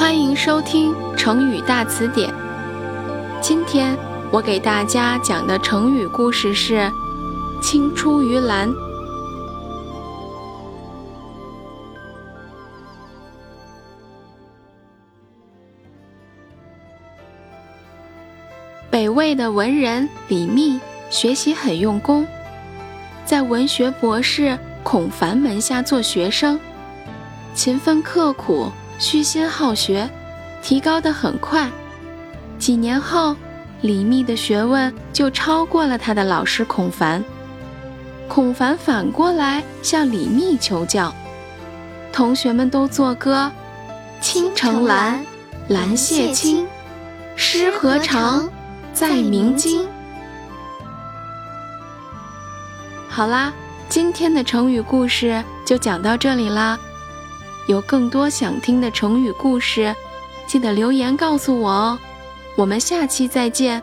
欢迎收听成语大词典。今天我给大家讲的成语故事是“青出于蓝”。北魏的文人李密学习很用功，在文学博士孔凡门下做学生，勤奋刻苦。虚心好学，提高的很快。几年后，李密的学问就超过了他的老师孔凡。孔凡反过来向李密求教。同学们都作歌：“青城蓝，蓝谢青，诗何长，在明经。”好啦，今天的成语故事就讲到这里啦。有更多想听的成语故事，记得留言告诉我哦。我们下期再见。